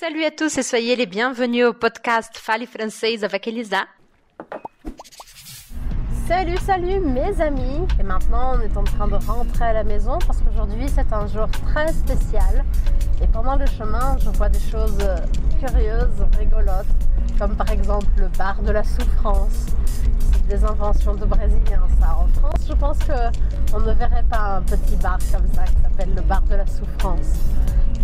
Salut à tous et soyez les bienvenus au podcast Fale Française avec Elisa. Salut, salut mes amis Et maintenant on est en train de rentrer à la maison parce qu'aujourd'hui c'est un jour très spécial. Et pendant le chemin je vois des choses curieuses, rigolotes, comme par exemple le bar de la souffrance. C'est des inventions de Brésiliens ça. En France je pense qu'on ne verrait pas un petit bar comme ça qui s'appelle le bar de la souffrance.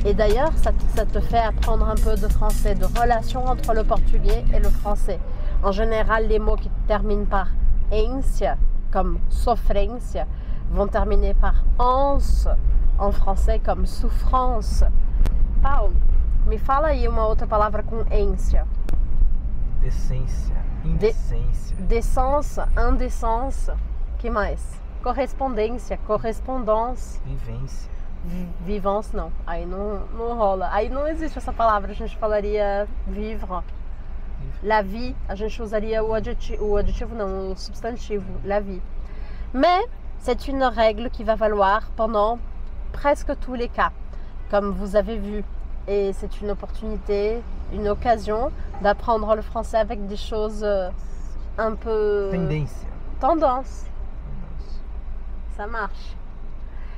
Et d'ailleurs, ça, te fait apprendre un peu de français, de relation entre le portugais et le français. En général, les mots qui terminent par ência, comme sofrência, vont terminer par ans en français comme souffrance. Paulo, me fala aí uma outra palavra com ência. Decência, indecência. De, decência, indecência. que mais? Correspondência, correspondance. Vivência vivance não. Aí não, não rola. Aí não existe essa palavra, a gente falaria vivre. La vie, a gente usaria o adjetivo, o adjetivo não, o substantivo, la vie. Mais c'est une règle qui va valoir pendant presque tous les cas, comme vous avez vu. Et c'est une opportunité, une occasion d'apprendre le français avec des choses euh, un peu... Tendance. Tendance. Ça marche.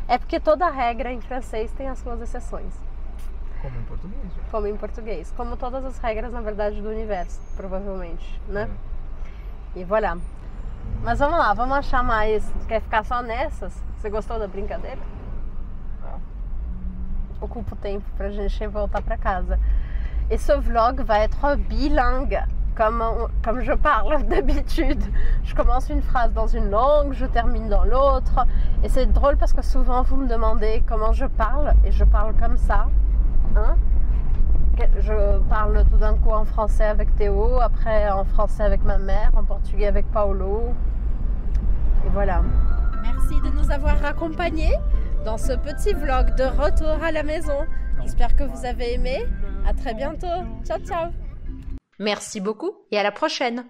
É porque toda regra em francês tem as suas exceções. Como em português. Já. Como em português. Como todas as regras, na verdade, do universo, provavelmente, né? É. E voilà. Mas vamos lá, vamos achar mais. Quer ficar só nessas? Você gostou da brincadeira? Ah. Ocupa o tempo pra gente voltar pra casa. Esse vlog vai être bilingue. Comme, je parle d'habitude. Je commence une phrase dans une langue, je termine dans l'autre. Et c'est drôle parce que souvent vous me demandez comment je parle et je parle comme ça. Hein je parle tout d'un coup en français avec Théo, après en français avec ma mère, en portugais avec Paolo. Et voilà. Merci de nous avoir accompagnés dans ce petit vlog de retour à la maison. J'espère que vous avez aimé. À très bientôt. Ciao ciao. Merci beaucoup et à la prochaine